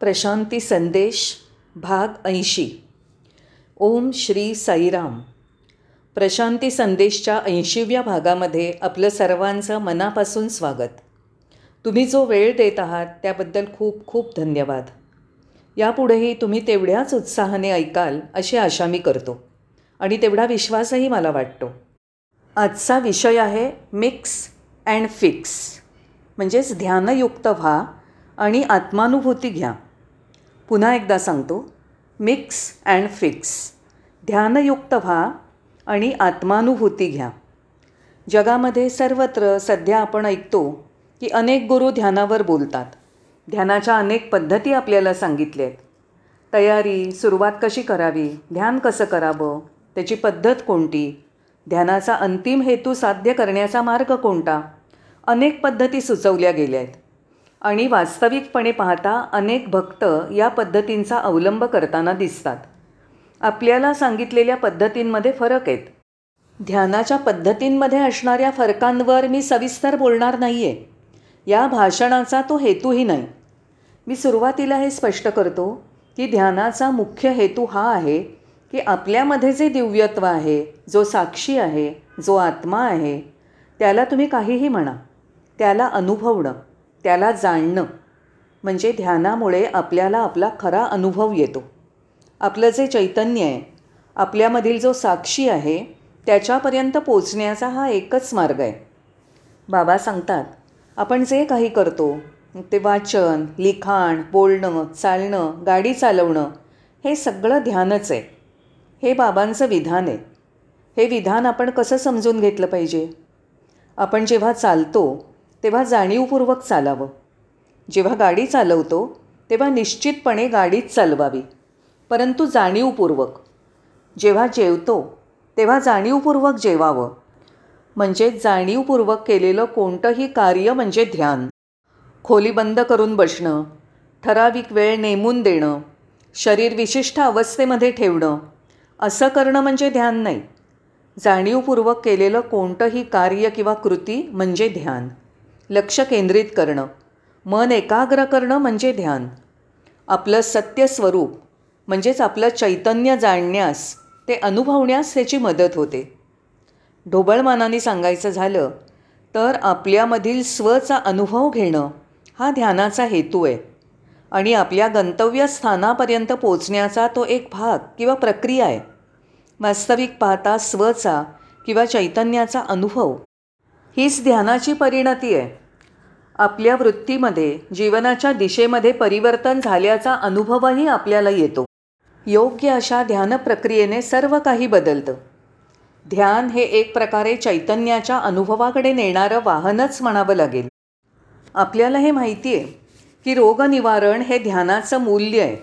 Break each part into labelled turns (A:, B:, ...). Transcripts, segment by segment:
A: प्रशांती संदेश भाग ऐंशी. ओम श्री साईराम. प्रशांती संदेशच्या ऐंशीव्या भागामध्ये आपलं सर्वांचं मनापासून स्वागत. तुम्ही जो वेळ देत आहात त्याबद्दल खूप खूप धन्यवाद. यापुढेही तुम्ही तेवढ्याच उत्साहाने ऐकाल अशी आशा मी करतो. आणि तेवढा विश्वासही मला वाटतो. आजचा विषय आहे मिक्स अँड फिक्स. म्हणजेच ध्यानयुक्त व्हा आणि आत्मानुभूती घ्या. पुन्हा एकदा सांगतो. Mix and fix. ध्यानयुक्त व्हा आणि आत्मानुभूती घ्या. जगामध्ये सर्वत्र सध्या आपण ऐकतो की अनेक गुरु ध्यानावर बोलतात. ध्यानाच्या अनेक पद्धती आपल्याला सांगितल्या आहेत तयारी सुरुवात कशी करावी ध्यान कसं करावं त्याची पद्धत कोणती ध्यानाचा अंतिम हेतू साध्य करण्याचा मार्ग कोणता अनेक पद्धती सुचवल्या गेल्या आहेत. आणि वास्तविकपणे पाहता अनेक भक्त या पद्धतींचा अवलंब करताना दिसतात. आपल्याला सांगितलेल्या पद्धतींमध्ये फरक आहेत. ध्यानाच्या पद्धतींमध्ये असणाऱ्या फरकांवर मी सविस्तर बोलणार नाही आहे या भाषणाचा तो हेतूही नाही. मी सुरुवातीला हे स्पष्ट करतो की ध्यानाचा मुख्य हेतू हा आहे की आपल्यामध्ये जे दिव्यत्व आहे जो साक्षी आहे जो आत्मा आहे त्याला तुम्ही काहीही म्हणा त्याला अनुभवणं. त्याला जाणणं म्हणजे ध्यानामुळे आपल्याला आपला खरा अनुभव येतो. आपलं जे चैतन्य आहे आपल्यामधील जो साक्षी आहे त्याच्यापर्यंत पोचण्याचा हा एकच मार्ग आहे. बाबा सांगतात आपण जे काही करतो ते वाचन लिखाण बोलणं चालणं गाडी चालवणं हे सगळं ध्यानच आहे. हे बाबांचं विधान आहे. हे विधान आपण कसं समजून घेतलं पाहिजे? आपण जेव्हा चालतो तेव्हा जाणीवपूर्वक चालावं. जेव्हा गाडी चालवतो तेव्हा निश्चितपणे गाडीच चालवावी. परंतु जाणीवपूर्वक. जेव्हा जेवतो तेव्हा जाणीवपूर्वक जेवावं. म्हणजे जाणीवपूर्वक केलेलं कोणतंही कार्य म्हणजे ध्यान. खोली बंद करून बसणं ठराविक वेळ नेमून देणं शरीर विशिष्ट अवस्थेमध्ये ठेवणं असं करणं म्हणजे ध्यान नाही. जाणीवपूर्वक केलेलं कोणतंही कार्य किंवा कृती म्हणजे ध्यान. लक्ष केंद्रित करणं. मन एकाग्र करणं म्हणजे ध्यान. आपलं सत्य स्वरूप म्हणजेच आपलं चैतन्य जाणण्यास ते अनुभवण्यास त्याची मदत होते. ढोबळमानाने सांगायचं झालं तर आपल्यामधील स्वचा अनुभव घेणं हा ध्यानाचा हेतू आहे. आणि आपल्या गंतव्यस्थानापर्यंत पोचण्याचा तो एक भाग किंवा प्रक्रिया आहे. वास्तविक पाहता स्वचा किंवा चैतन्याचा अनुभव हीच ध्यानाची परिणती आहे. आपल्या वृत्तीमध्ये जीवनाच्या दिशेमध्ये परिवर्तन झाल्याचा अनुभवही आपल्याला येतो. योग्य अशा ध्यान प्रक्रियेने सर्व काही बदलतं. ध्यान हे एक प्रकारे चैतन्याच्या अनुभवाकडे नेणारं वाहनच म्हणावं लागेल. आपल्याला हे माहिती आहे की रोगनिवारण हे ध्यानाचं मूल्य आहे.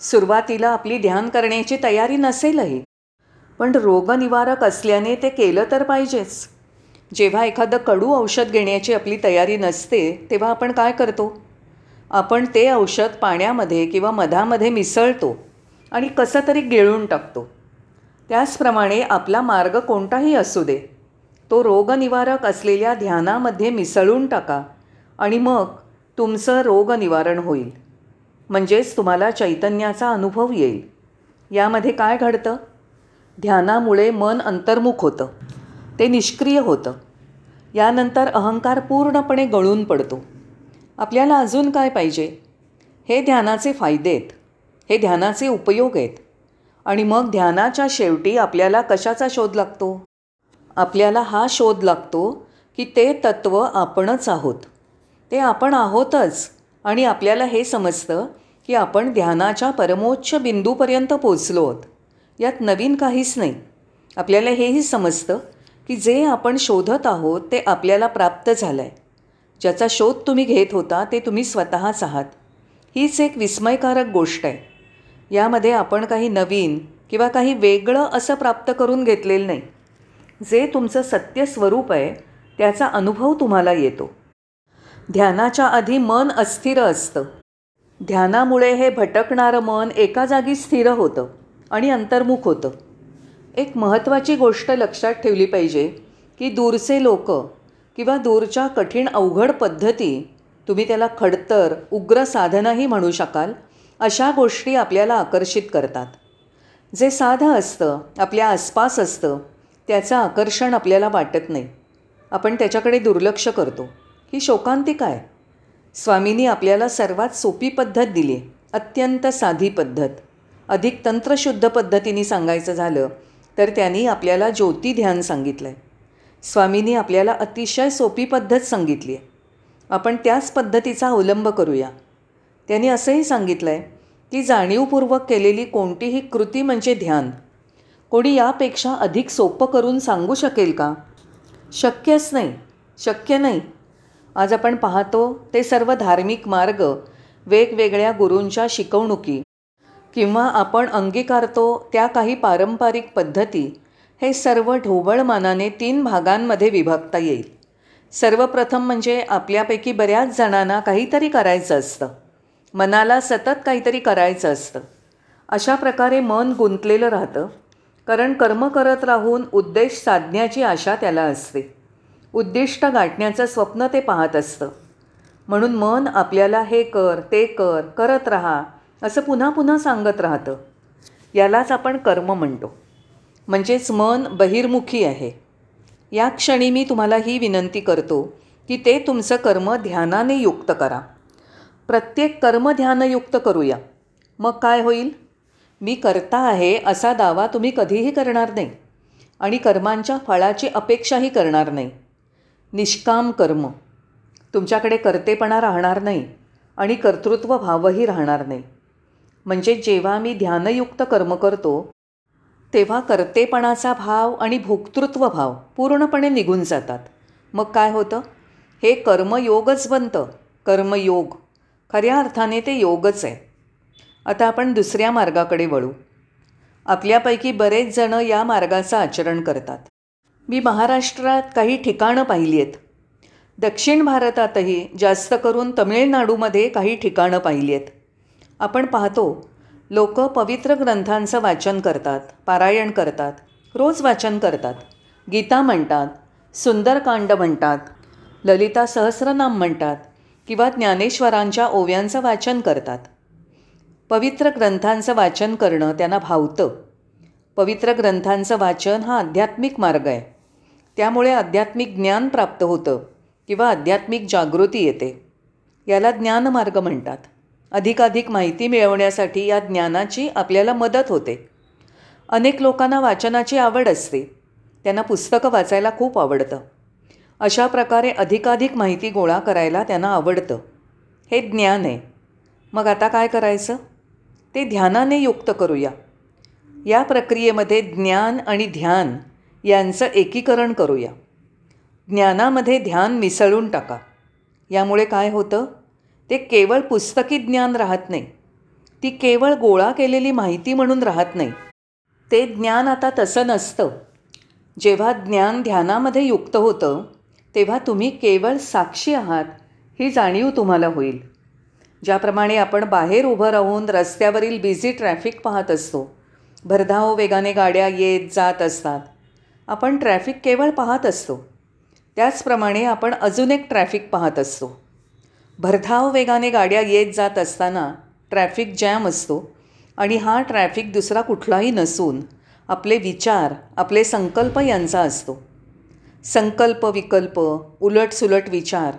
A: सुरुवातीला आपली ध्यान करण्याची तयारी नसेलही पण रोगनिवारक असल्याने ते केलं तर पाहिजेच. जेव्हा एखादं कडू औषध घेण्याची आपली तयारी नसते तेव्हा आपण काय करतो? आपण ते औषध पाण्यामध्ये किंवा मधामध्ये मिसळतो आणि कसं तरी गिळून टाकतो. त्याचप्रमाणे आपला मार्ग कोणताही असू दे तो रोगनिवारक असलेल्या ध्यानामध्ये मिसळून टाका आणि मग तुमचं रोगनिवारण होईल. म्हणजेच तुम्हाला चैतन्याचा अनुभव येईल. यामध्ये काय घडतं? ध्यानामुळे मन अंतर्मुख होतं. ते निष्क्रिय होतं. यानंतर अहंकार पूर्णपणे गळून पडतो. आपल्याला अजून काय पाहिजे? हे ध्यानाचे फायदे आहेत. हे ध्यानाचे उपयोग आहेत. आणि मग ध्यानाच्या शेवटी आपल्याला कशाचा शोध लागतो? आपल्याला हा शोध लागतो की ते तत्त्व आपणच आहोत. ते आपण आहोतच आणि आपल्याला हे समजतं की आपण ध्यानाच्या परमोच्च बिंदूपर्यंत पोचलो आहोत. यात नवीन काहीच नाही. आपल्याला हेही समजतं की जे आपण शोधत आहोत ते आपल्याला प्राप्त झालं आहे ज्याचा शोध तुम्ही घेत होता ते तुम्ही स्वतःच आहात. हीच एक विस्मयकारक गोष्ट आहे. यामध्ये आपण काही नवीन किंवा काही वेगळं असं प्राप्त करून घेतलेलं नाही. जे तुमचं सत्य स्वरूप आहे त्याचा अनुभव तुम्हाला येतो. ध्यानाच्या आधी मन अस्थिर असतं. ध्यानामुळे हे भटकणारं मन एका जागी स्थिर होतं आणि अंतर्मुख होतं. एक महत्त्वाची गोष्ट लक्षात ठेवली पाहिजे की दूरचे लोक किंवा दूरच्या कठीण अवघड पद्धती तुम्ही त्याला खडतर उग्र साधनही म्हणू शकाल अशा गोष्टी आपल्याला आकर्षित करतात. जे साधं असतं आपल्या आसपास असतं त्याचं आकर्षण आपल्याला वाटत नाही. आपण त्याच्याकडे दुर्लक्ष करतो. ही शोकांती आहे स्वामींनी आपल्याला सर्वात सोपी पद्धत दिली अत्यंत साधी पद्धत. अधिक तंत्रशुद्ध पद्धतीने सांगायचं झालं तर त्यांनी आपल्याला ज्योती ध्यान सांगितलं आहे स्वामींनी आपल्याला अतिशय सोपी पद्धत सांगितली आहे आपण त्याच पद्धतीचा अवलंब करूया. त्यांनी असंही सांगितलं आहे की जाणीवपूर्वक केलेली कोणतीही कृती म्हणजे ध्यान. कोणी यापेक्षा अधिक सोपं करून सांगू शकेल का? शक्यच नाही. शक्य नाही. आज आपण पाहतो ते सर्व धार्मिक मार्ग वेगवेगळ्या गुरूंच्या शिकवणुकी किंवा आपण अंगीकारतो त्या काही पारंपरिक पद्धती हे सर्व ढोबळमानाने तीन भागांमध्ये विभागता येईल. सर्वप्रथम म्हणजे आपल्यापैकी बऱ्याच जणांना काहीतरी करायचं असतं. मनाला सतत काहीतरी करायचं असतं. अशा प्रकारे मन गुंतलेलं राहतं. कारण कर्म करत राहून उद्देश साधण्याची आशा त्याला असते. उद्दिष्ट गाठण्याचं स्वप्न ते पाहत असतं. म्हणून मन आपल्याला हे कर ते कर करत राहा असं पुन्हा पुन्हा सांगत राहतं. यालाच आपण कर्म म्हणतो. म्हणजेच मन बहिर्मुखी आहे. या क्षणी मी तुम्हाला ही विनंती करतो की ते तुमचं कर्म ध्यानाने युक्त करा. प्रत्येक कर्म ध्यानयुक्त करूया. मग काय होईल? मी करता आहे असा दावा तुम्ही कधीही करणार नाही आणि कर्मांच्या फळाची अपेक्षाही करणार नाही. निष्काम कर्म. तुमच्याकडे कर्तेपणा राहणार नाही आणि कर्तृत्व भावही राहणार नाही. म्हणजे जेव्हा मी ध्यानयुक्त कर्म करतो तेव्हा कर्तेपणाचा भाव आणि भोक्तृत्व भाव पूर्णपणे निघून जातात. मग काय होतं? हे कर्मयोगच बनतं. कर्मयोग. खऱ्या अर्थाने ते योगच आहे. आता आपण दुसऱ्या मार्गाकडे वळू. आपल्यापैकी बरेच जणं या मार्गाचं आचरण करतात. मी महाराष्ट्रात काही ठिकाणं पाहिली आहेत. दक्षिण भारतातही जास्त करून तमिळनाडूमध्ये काही ठिकाणं पाहिली आहेत. आपण पाहतो लोक पवित्र ग्रंथांचं वाचन करतात पारायण करतात रोज वाचन करतात. गीता म्हणतात सुंदरकांड म्हणतात ललिता सहस्रनाम म्हणतात किंवा ज्ञानेश्वरांच्या ओव्यांचं वाचन करतात. पवित्र ग्रंथांचं वाचन करणं त्यांना भावतं. पवित्र ग्रंथांचं वाचन हा आध्यात्मिक मार्ग आहे. त्यामुळे आध्यात्मिक ज्ञान प्राप्त होतं किंवा आध्यात्मिक जागृती येते. याला ज्ञानमार्ग म्हणतात. अधिकाधिक माहिती मिळवण्यासाठी या ज्ञानाची आपल्याला मदत होते. अनेक लोकांना वाचनाची आवड असते. त्यांना पुस्तकं वाचायला खूप आवडतं. अशा प्रकारे अधिकाधिक माहिती गोळा करायला त्यांना आवडतं. हे ज्ञान आहे. मग आता काय करायचं? ते ध्यानाने युक्त करूया. या प्रक्रियेमध्ये ज्ञान आणि ध्यान यांचं एकीकरण करूया. ज्ञानामध्ये ध्यान मिसळून टाका. यामुळे काय होतं? ते केवळ पुस्तकी ज्ञान राहत नाही. ती केवळ गोळा केलेली माहिती म्हणून राहत नाही. ते ज्ञान आता तसं नसतं. जेव्हा ज्ञान ध्यानामध्ये युक्त होतं तेव्हा तुम्ही केवळ साक्षी आहात ही जाणीव तुम्हाला होईल. ज्याप्रमाणे आपण बाहेर उभं राहून रस्त्यावरील बिझी ट्रॅफिक पाहत असतो भरधाव वेगाने गाड्या येत जात असतात. आपण ट्रॅफिक केवळ पाहत असतो. त्याचप्रमाणे आपण अजून एक ट्रॅफिक पाहत असतो. भरधाव वेगाने गाड्या येत जात असताना ट्रॅफिक जॅम असतो आणि हा ट्रॅफिक दुसरा कुठलाही नसून आपले विचार आपले संकल्प यांचा असतो. संकल्प विकल्प उलटसुलट विचार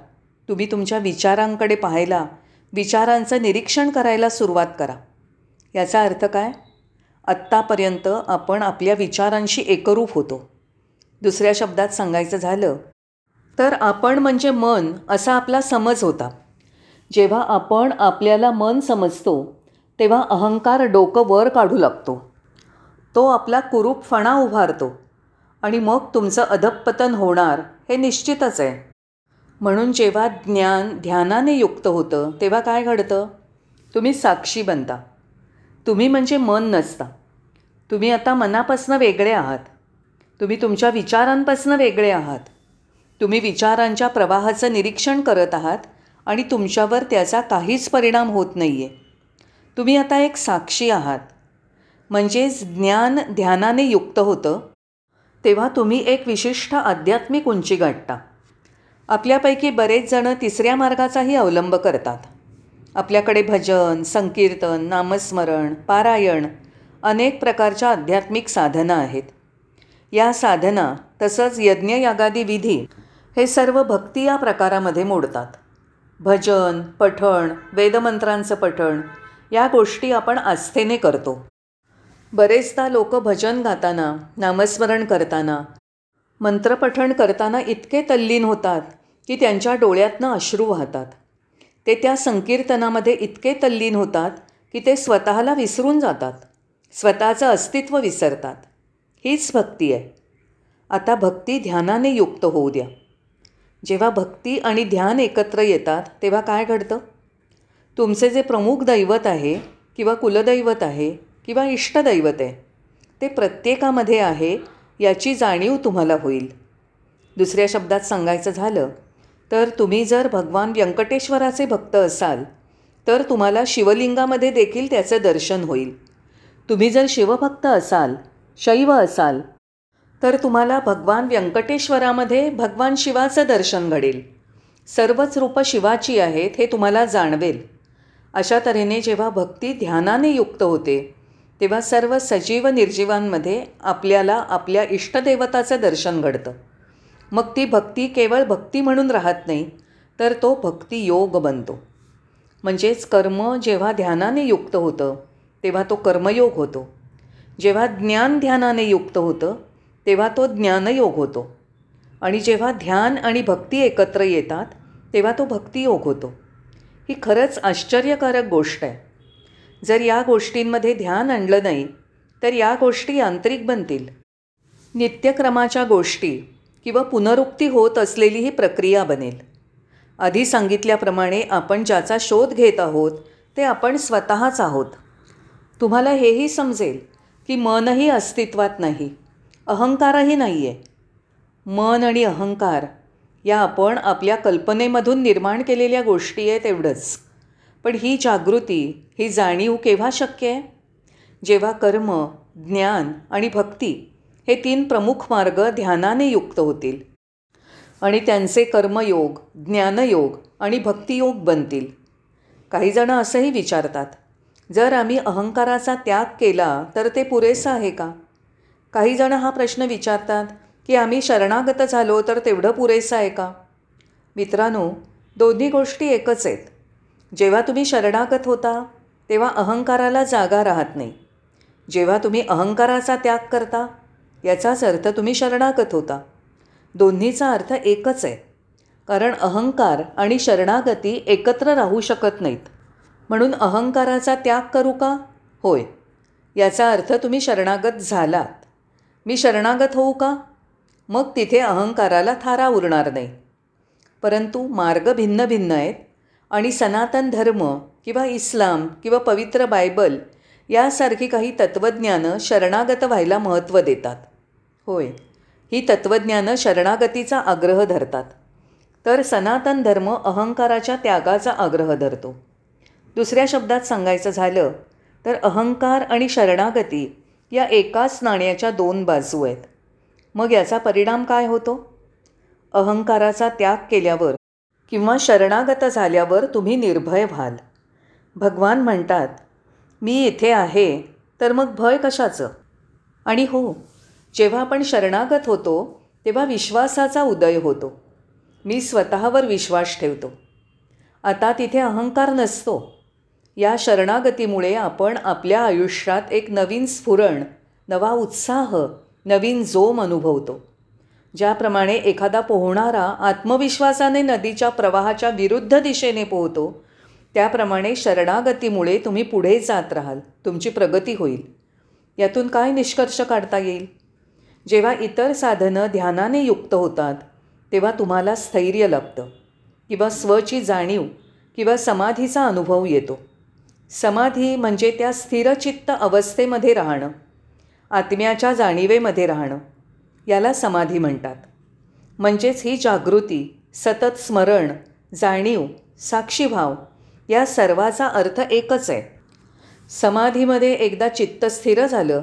A: तुम्ही तुमच्या विचारांकडे पाहायला विचारांचं निरीक्षण करायला सुरुवात करा. याचा अर्थ काय? आत्तापर्यंत आपण आपल्या विचारांशी एकरूप होतो. दुसऱ्या शब्दात सांगायचं झालं तर आपण म्हणजे मन असा आपला समज होता. जेव्हा आपण आपल्याला मन समजतो तेव्हा अहंकार डोकं वर काढू लागतो. तो आपला कुरूपफणा उभारतो आणि मग तुमचं अधपतन होणार हे निश्चितच आहे. म्हणून जेव्हा ज्ञान ध्यानाने युक्त होतं तेव्हा काय घडतं? तुम्ही साक्षी बनता. तुम्ही म्हणजे मन नसता. तुम्ही आता मनापासनं वेगळे आहात. तुम्ही तुमच्या विचारांपासनं वेगळे आहात. तुम्ही विचारांच्या प्रवाहाचं निरीक्षण करत आहात. आणि तुमच्यावर त्याचा काहीच परिणाम होत नाही आहे तुम्ही आता एक साक्षी आहात. म्हणजेच ज्ञान ध्यानाने युक्त होतं तेव्हा तुम्ही एक विशिष्ट आध्यात्मिक उंची गाठता. आपल्यापैकी बरेच जणं तिसऱ्या मार्गाचाही अवलंब करतात. आपल्याकडे भजन संकीर्तन नामस्मरण पारायण अनेक प्रकारच्या आध्यात्मिक साधना आहेत. या साधना तसंच यज्ञयागादी विधी हे सर्व भक्ती या प्रकारामध्ये मोडतात. भजन पठण वेदमंत्रांचं पठण या गोष्टी आपण आस्थेने करतो. बरेचदा लोक भजन गाताना नामस्मरण करताना मंत्रपठण करताना इतके तल्लीन होतात की त्यांच्या डोळ्यातनं अश्रू वाहतात. ते त्या संकीर्तनामध्ये इतके तल्लीन होतात की ते स्वतःला विसरून जातात. स्वतःचं अस्तित्व विसरतात. हीच भक्ती आहे. आता भक्ती ध्यानाने युक्त होऊ द्या. जेव्हा भक्ती आणि ध्यान एकत्र येतात तेव्हा काय घडतं? तुमचे जे प्रमुख दैवत आहे किंवा कुलदैवत आहे किंवा इष्टदैवत आहे ते प्रत्येकामध्ये आहे याची जाणीव तुम्हाला होईल. दुसऱ्या शब्दात सांगायचं झालं तर तुम्ही जर भगवान व्यंकटेश्वराचे भक्त असाल तर तुम्हाला शिवलिंगामध्ये देखील त्याचं दर्शन होईल. तुम्ही जर शिवभक्त असाल शैव असाल तर तुम्हाला भगवान व्यंकटेश्वरामध्ये भगवान शिवाचं दर्शन घडेल. सर्वच रूपं शिवाची आहेत हे तुम्हाला जाणवेल. अशा तऱ्हेने जेव्हा भक्ती ध्यानाने युक्त होते तेव्हा सर्व सजीव निर्जीवांमध्ये आपल्याला आपल्या इष्टदेवताचं दर्शन घडतं. मग ती भक्ती केवळ भक्ती म्हणून राहत नाही तर तो भक्ती योग बनतो. म्हणजेच कर्म जेव्हा ध्यानाने युक्त होतं तेव्हा तो कर्मयोग होतो. जेव्हा ज्ञान ध्यानाने युक्त होतं तेव्हा तो ज्ञानयोग होतो. आणि जेव्हा ध्यान आणि भक्ती एकत्र येतात तेव्हा तो भक्तियोग होतो. ही खरंच आश्चर्यकारक गोष्ट आहे. जर या गोष्टींमध्ये ध्यान आणलं नाही तर या गोष्टी यांत्रिक बनतील. नित्यक्रमाच्या गोष्टी किंवा पुनरुक्ती होत असलेली ही प्रक्रिया बनेल. आधी सांगितल्याप्रमाणे आपण ज्याचा शोध घेत आहोत ते आपण स्वतःच आहोत. तुम्हाला हेही समजेल की मनही अस्तित्वात नाही. अहंकारही नाही आहे मन आणि अहंकार या आपण आपल्या कल्पनेमधून निर्माण केलेल्या गोष्टी आहेत एवढंच. पण ही जागृती ही जाणीव केव्हा शक्य आहे? जेव्हा कर्म ज्ञान आणि भक्ती हे तीन प्रमुख मार्ग ध्यानाने युक्त होतील आणि त्यांचे कर्मयोग ज्ञानयोग आणि भक्तियोग बनतील. काही जणं असंही विचारतात जर आम्ही अहंकाराचा त्याग केला तर ते पुरेसं आहे का? काही जण हा प्रश्न विचारतात की आम्ही शरणागत झालो तर तेवढं पुरेसं आहे का? मित्रांनो दोन्ही गोष्टी एकच आहेत. जेव्हा तुम्ही शरणागत होता तेव्हा अहंकाराला जागा राहत नाही. जेव्हा तुम्ही अहंकाराचा त्याग करता याचाच अर्थ तुम्ही शरणागत होता. दोन्हीचा अर्थ एकच आहे. कारण अहंकार आणि शरणागती एकत्र राहू शकत नाहीत. म्हणून अहंकाराचा त्याग करू का? होय. याचा अर्थ तुम्ही शरणागत झालात. मी शरणागत होऊ का? मग तिथे अहंकाराला थारा उरणार नाही. परंतु मार्ग भिन्न भिन्न आहेत आणि सनातन धर्म किंवा इस्लाम किंवा पवित्र बायबल यासारखी काही तत्त्वज्ञानं शरणागत व्हायला महत्त्व देतात. होय ही तत्त्वज्ञानं शरणागतीचा आग्रह धरतात. तर सनातन धर्म अहंकाराच्या त्यागाचा आग्रह धरतो. दुसऱ्या शब्दात सांगायचं झालं तर अहंकार आणि शरणागती या एकाच नाण्याच्या दोन बाजू आहेत. मग याचा परिणाम काय होतो? अहंकाराचा त्याग केल्यावर किंवा शरणागत झाल्यावर तुम्ही निर्भय व्हाल. भगवान म्हणतात मी इथे आहे तर मग भय कशाचं? आणि हो जेव्हा आपण शरणागत होतो तेव्हा विश्वासाचा उदय होतो. मी स्वतःवर विश्वास ठेवतो. आता तिथे अहंकार नसतो. या शरणागतीमुळे आपण आपल्या आयुष्यात एक नवीन स्फुरण नवा उत्साह नवीन जोम अनुभवतो. ज्याप्रमाणे एखादा पोहणारा आत्मविश्वासाने नदीच्या प्रवाहाच्या विरुद्ध दिशेने पोहतो त्याप्रमाणे शरणागतीमुळे तुम्ही पुढे जात राहाल तुमची प्रगती होईल. यातून काय निष्कर्ष काढता येईल? जेव्हा इतर साधनं ध्यानाने युक्त होतात तेव्हा तुम्हाला स्थैर्य लाभतं किंवा स्वची जाणीव किंवा समाधीचा अनुभव येतो. समाधी म्हणजे त्या स्थिरचित्त अवस्थेमध्ये राहणं आत्म्याच्या जाणीवेमध्ये राहणं याला समाधी म्हणतात. म्हणजेच ही जागृती सतत स्मरण जाणीव साक्षीभाव या सर्वाचा अर्थ एकच आहे. समाधीमध्ये एकदा चित्त स्थिर झालं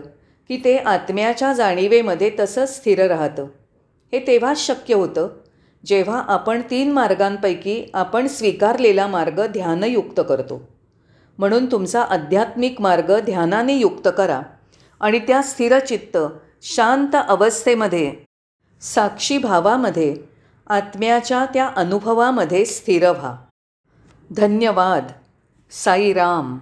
A: की ते आत्म्याच्या जाणीवेमध्ये तसंच स्थिर राहतं. हे तेव्हाच शक्य होतं जेव्हा आपण तीन मार्गांपैकी आपण स्वीकारलेला मार्ग ध्यानयुक्त करतो. म्हणून तुमचा आध्यात्मिक मार्ग ध्यानाने युक्त करा आणि त्या स्थिरचित्त शांत अवस्थेमध्ये साक्षी भावामध्ये आत्म्याच्या त्या अनुभवामध्ये स्थिर व्हा. धन्यवाद. साईराम.